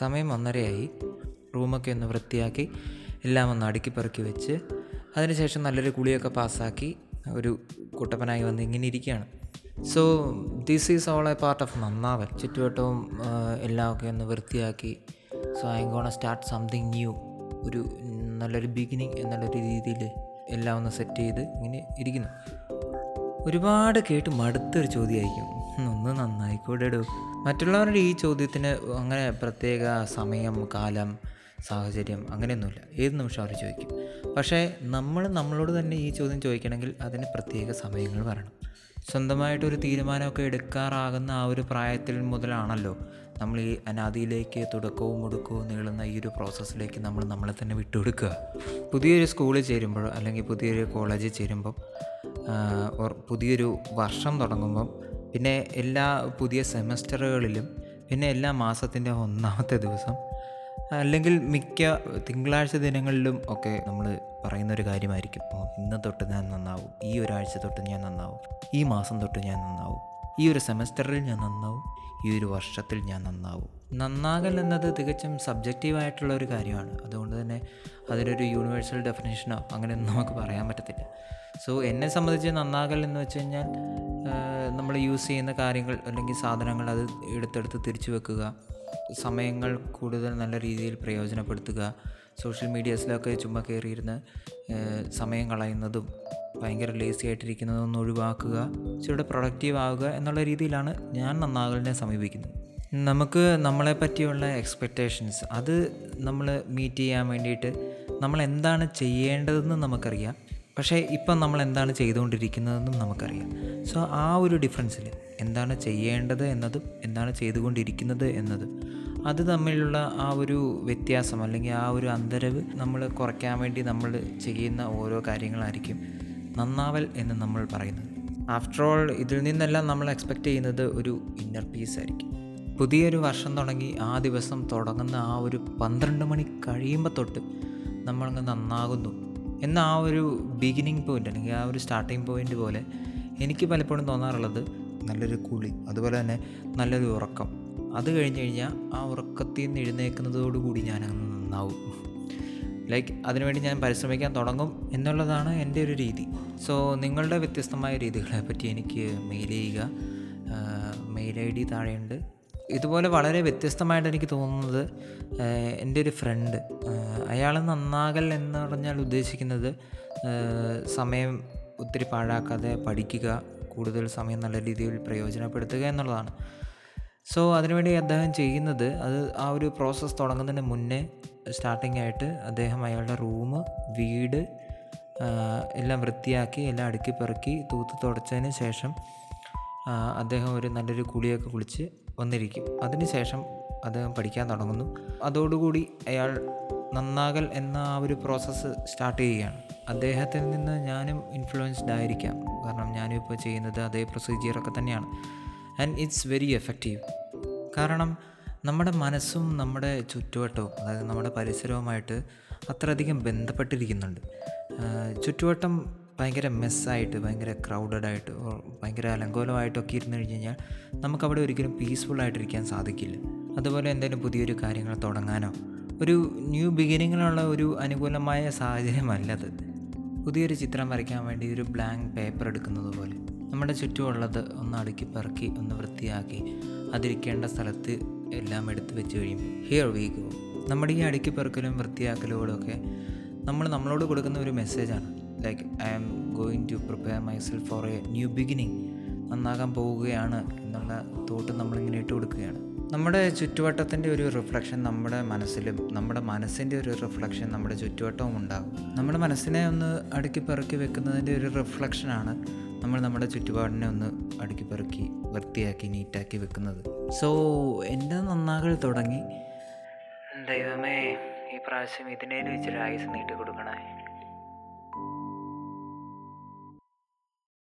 സമയം ഒന്നരയായി. റൂമൊക്കെ ഒന്ന് വൃത്തിയാക്കി എല്ലാം ഒന്ന് അടുക്കി പെറുക്കി വെച്ച് അതിനുശേഷം നല്ലൊരു കുളിയൊക്കെ പാസ്സാക്കി ഒരു കുട്ടപ്പനായി വന്ന് ഇങ്ങനെ ഇരിക്കുകയാണ്. So this is all a part of നന്നാവൽ. ചുറ്റുവട്ടവും എല്ലാമൊക്കെ ഒന്ന് വൃത്തിയാക്കി so I gonna start something new ഒരു നല്ലൊരു ബിഗിനിങ് എന്നുള്ളൊരു രീതിയിൽ എല്ലാം ഒന്ന് സെറ്റ് ചെയ്ത് ഇങ്ങനെ ഇരിക്കുന്നു. ഒരുപാട് കേട്ട് മടുത്തൊരു ചോദ്യമായിരിക്കും. ഒന്ന് നന്നായിക്കൂടെ ഇടൂ മറ്റുള്ളവരുടെ ഈ ചോദ്യത്തിന് അങ്ങനെ പ്രത്യേക സമയം കാലം സാഹചര്യം അങ്ങനെയൊന്നുമില്ല. ഏത് നിമിഷം അവർ ചോദിക്കും. പക്ഷേ നമ്മൾ നമ്മളോട് തന്നെ ഈ ചോദ്യം ചോദിക്കണമെങ്കിൽ അതിന് പ്രത്യേക സമയങ്ങൾ വരണം. സ്വന്തമായിട്ടൊരു തീരുമാനമൊക്കെ എടുക്കാറാകുന്ന ആ ഒരു പ്രായത്തിൽ മുതലാണല്ലോ നമ്മൾ ഈ അനാദിയിലേക്ക് തുടക്കവും മുടുക്കവും നീളുന്ന ഈ ഒരു പ്രോസസ്സിലേക്ക് നമ്മൾ നമ്മളെ തന്നെ വിട്ടുകൊടുക്കുക. പുതിയൊരു സ്കൂളിൽ ചേരുമ്പോഴോ അല്ലെങ്കിൽ പുതിയൊരു കോളേജിൽ ചേരുമ്പം പുതിയൊരു വർഷം തുടങ്ങുമ്പം പിന്നെ എല്ലാ പുതിയ സെമസ്റ്ററുകളിലും പിന്നെ എല്ലാ മാസത്തിന്റെ ഒന്നാമത്തെ ദിവസം അല്ലെങ്കിൽ മിക്ക തിങ്കളാഴ്ച ദിനങ്ങളിലും ഒക്കെ നമ്മൾ പറയുന്ന ഒരു കാര്യമായിരിക്കും. ഇപ്പോൾ ഇന്ന് തൊട്ട് ഞാൻ നന്നാവും. ഈ ഒരാഴ്ച തൊട്ട് ഞാൻ നന്നാവും. ഈ മാസം തൊട്ട് ഞാൻ നന്നാവും. ഈ ഒരു സെമസ്റ്ററിൽ ഞാൻ നന്നാവും. ഈ ഒരു വർഷത്തിൽ ഞാൻ നന്നാവും. നന്നാകൽ എന്നത് തികച്ചും സബ്ജക്റ്റീവായിട്ടുള്ള ഒരു കാര്യമാണ്. അതുകൊണ്ട് തന്നെ അതിനൊരു യൂണിവേഴ്സൽ ഡെഫിനേഷനോ അങ്ങനെയൊന്നും നമുക്ക് പറയാൻ പറ്റത്തില്ല. സോ എന്നെ സംബന്ധിച്ച് നന്നാകൽ എന്ന് വെച്ച് കഴിഞ്ഞാൽ നമ്മൾ യൂസ് ചെയ്യുന്ന കാര്യങ്ങൾ അല്ലെങ്കിൽ സാധനങ്ങൾ അത് എടുത്തെടുത്ത് തിരിച്ചു വെക്കുക. സമയങ്ങൾ കൂടുതൽ നല്ല രീതിയിൽ പ്രയോജനപ്പെടുത്തുക. സോഷ്യൽ മീഡിയാസിലൊക്കെ ചുമ്മാ കയറിയിരുന്ന് സമയം കളയുന്നതും ഭയങ്കര ലേസി ആയിട്ടിരിക്കുന്നതും ഒന്ന് ഒഴിവാക്കുക ഇച്ചിരി പ്രൊഡക്റ്റീവ് ആവുക എന്നുള്ള രീതിയിലാണ് ഞാൻ നന്നാകലിനെ സമീപിക്കുന്നത്. നമുക്ക് നമ്മളെ പറ്റിയുള്ള എക്സ്പെക്റ്റേഷൻസ് അത് നമ്മൾ മീറ്റ് ചെയ്യാൻ വേണ്ടിയിട്ട് നമ്മൾ എന്താണ് ചെയ്യേണ്ടതെന്ന് നമുക്കറിയാം. പക്ഷേ ഇപ്പം നമ്മൾ എന്താണ് ചെയ്തുകൊണ്ടിരിക്കുന്നതെന്നും നമുക്കറിയാം. സോ ആ ഒരു ഡിഫറൻസിൽ എന്താണ് ചെയ്യേണ്ടത് എന്നതും എന്താണ് ചെയ്തുകൊണ്ടിരിക്കുന്നത് എന്നതും അത് തമ്മിലുള്ള ആ ഒരു വ്യത്യാസം അല്ലെങ്കിൽ ആ ഒരു അന്തരവ് നമ്മൾ കുറയ്ക്കാൻ വേണ്ടി നമ്മൾ ചെയ്യുന്ന ഓരോ കാര്യങ്ങളായിരിക്കും നന്നാവൽ എന്ന് നമ്മൾ പറയുന്നത്. ആഫ്റ്റർ ഓൾ ഇതിൽ നിന്നെല്ലാം നമ്മൾ എക്സ്പെക്റ്റ് ചെയ്യുന്നത് ഒരു ഇന്നർ പീസ് ആയിരിക്കും. പുതിയൊരു വർഷം തുടങ്ങി ആ ദിവസം തുടങ്ങുന്ന ആ ഒരു പന്ത്രണ്ട് മണി കഴിയുമ്പോൾ തൊട്ട് നമ്മളങ്ങ് നന്നാകുന്നു. എന്ന ആ ഒരു ബിഗിനിങ് പോയിന്റ് അല്ലെങ്കിൽ ആ ഒരു സ്റ്റാർട്ടിങ് പോയിന്റ് പോലെ എനിക്ക് പലപ്പോഴും തോന്നാറുള്ളത് നല്ലൊരു കുളി അതുപോലെ തന്നെ നല്ലൊരു ഉറക്കം. അത് കഴിഞ്ഞ് കഴിഞ്ഞാൽ ആ ഉറക്കത്തിൽ നിന്ന് എഴുന്നേൽക്കുന്നതോടുകൂടി ഞാനങ്ങ് നന്നാവും. ലൈക്ക് അതിനുവേണ്ടി ഞാൻ പരിശ്രമിക്കാൻ തുടങ്ങും എന്നുള്ളതാണ് എന്റെ ഒരു രീതി. സോ നിങ്ങളുടെ വ്യത്യസ്തമായ രീതികളെ പറ്റി എനിക്ക് മെയിൽ ചെയ്യുക. മെയിൽ ഐ ഡി താഴെയുണ്ട്. ഇതുപോലെ വളരെ വ്യത്യസ്തമായിട്ട് എനിക്ക് തോന്നുന്നത് എന്റെ ഒരു ഫ്രണ്ട് അയാൾ നന്നാകൽ എന്ന് പറഞ്ഞാൽ ഉദ്ദേശിക്കുന്നത് സമയം ഒത്തിരി പാഴാക്കാതെ പഠിക്കുക കൂടുതൽ സമയം നല്ല രീതിയിൽ പ്രയോജനപ്പെടുത്തുക എന്നുള്ളതാണ്. സോ അതിനുവേണ്ടി അദ്ദേഹം ചെയ്യുന്നത് അത് ആ ഒരു പ്രോസസ്സ് തുടങ്ങുന്നതിന് മുന്നേ സ്റ്റാർട്ടിംഗ് ആയിട്ട് അദ്ദേഹം അയാളുടെ റൂം വീട് എല്ലാം വൃത്തിയാക്കി എല്ലാം അടുക്കി പെറുക്കി തൂത്ത് തുടച്ചതിന് ശേഷം അദ്ദേഹം ഒരു നല്ലൊരു കുളിയൊക്കെ കുളിച്ച് വന്നിരിക്കും. അതിനുശേഷം അദ്ദേഹം പഠിക്കാൻ തുടങ്ങുന്നു. അതോടുകൂടി അയാൾ നന്നാകൽ എന്ന ആ ഒരു പ്രോസസ്സ് സ്റ്റാർട്ട് ചെയ്യുകയാണ്. അദ്ദേഹത്തിൽ നിന്ന് ഞാനും ഇൻഫ്ലുവൻസ്ഡ് ആയിരിക്കാം. കാരണം ഞാനും ഇപ്പോൾ ചെയ്യുന്നത് അതേ പ്രൊസീജിയറൊക്കെ തന്നെയാണ്. ആൻഡ് ഇറ്റ്സ് വെരി എഫക്റ്റീവ് കാരണം നമ്മുടെ മനസ്സും നമ്മുടെ ചുറ്റുവട്ടവും അതായത് നമ്മുടെ പരിസരവുമായിട്ട് അത്രയധികം ബന്ധപ്പെട്ടിരിക്കുന്നുണ്ട്. ചുറ്റുവട്ടം ഭയങ്കര മെസ്സായിട്ട് ഭയങ്കര ക്രൗഡഡ് ആയിട്ട് or ഭയങ്കര അലങ്കോലമായിട്ടൊക്കെ ഇരുന്ന് കഴിഞ്ഞ് കഴിഞ്ഞാൽ നമുക്കവിടെ ഒരിക്കലും പീസ്ഫുള്ളായിട്ടിരിക്കാൻ സാധിക്കില്ല. അതുപോലെ എന്തെങ്കിലും പുതിയൊരു കാര്യങ്ങൾ തുടങ്ങാനോ? ഒരു ന്യൂ ബിഗിനിങ്ങിനുള്ള ഒരു അനുകൂലമായ സാഹചര്യമല്ലത് പുതിയൊരു ചിത്രം വരയ്ക്കാൻ വേണ്ടി ഒരു ബ്ലാങ്ക് പേപ്പർ എടുക്കുന്നത് പോലെ നമ്മുടെ ചുറ്റുമുള്ളത് ഒന്ന് അടുക്കി പെറുക്കി ഒന്ന് വൃത്തിയാക്കി അതിരിക്കേണ്ട സ്ഥലത്ത് എല്ലാം എടുത്തു വെച്ച് കഴിയുമ്പോൾ ഹിയർ വി ഗോ നമ്മുടെ ഈ അടുക്കി പെറുക്കലും വൃത്തിയാക്കലുകളൊക്കെ നമ്മൾ നമ്മളോട് കൊടുക്കുന്ന ഒരു മെസ്സേജാണ് like I am going to prepare myself for a new beginning നന്നാകാൻ പോവുകയാണ് എന്നുള്ള തോട്ട് നമ്മളിങ്ങനെ ഇട്ട് കൊടുക്കുകയാണ്. നമ്മുടെ ചുറ്റുവട്ടത്തിന്റെ ഒരു റിഫ്ലക്ഷൻ നമ്മുടെ മനസ്സിലും നമ്മുടെ മനസ്സിന്റെ ഒരു റിഫ്ലക്ഷൻ നമ്മുടെ ചുറ്റുവട്ടവും ഉണ്ടാകും. നമ്മുടെ മനസ്സിനെ ഒന്ന് അടുക്കി പെറുക്കി വെക്കുന്നതിന്റെ ഒരു റിഫ്ലക്ഷനാണ് നമ്മൾ നമ്മുടെ ചുറ്റുപാടിനെ ഒന്ന് അടുക്കി പെറുക്കി വൃത്തിയാക്കി നീറ്റാക്കി വെക്കുന്നത്. സോ എന്റെ നന്നാകൾ തുടങ്ങി. ദൈവമേ ഈ പ്രാവശ്യം ഇതിനേലും ഇച്ചിരി ആയുസ് നീട്ടി കൊടുക്കണേ.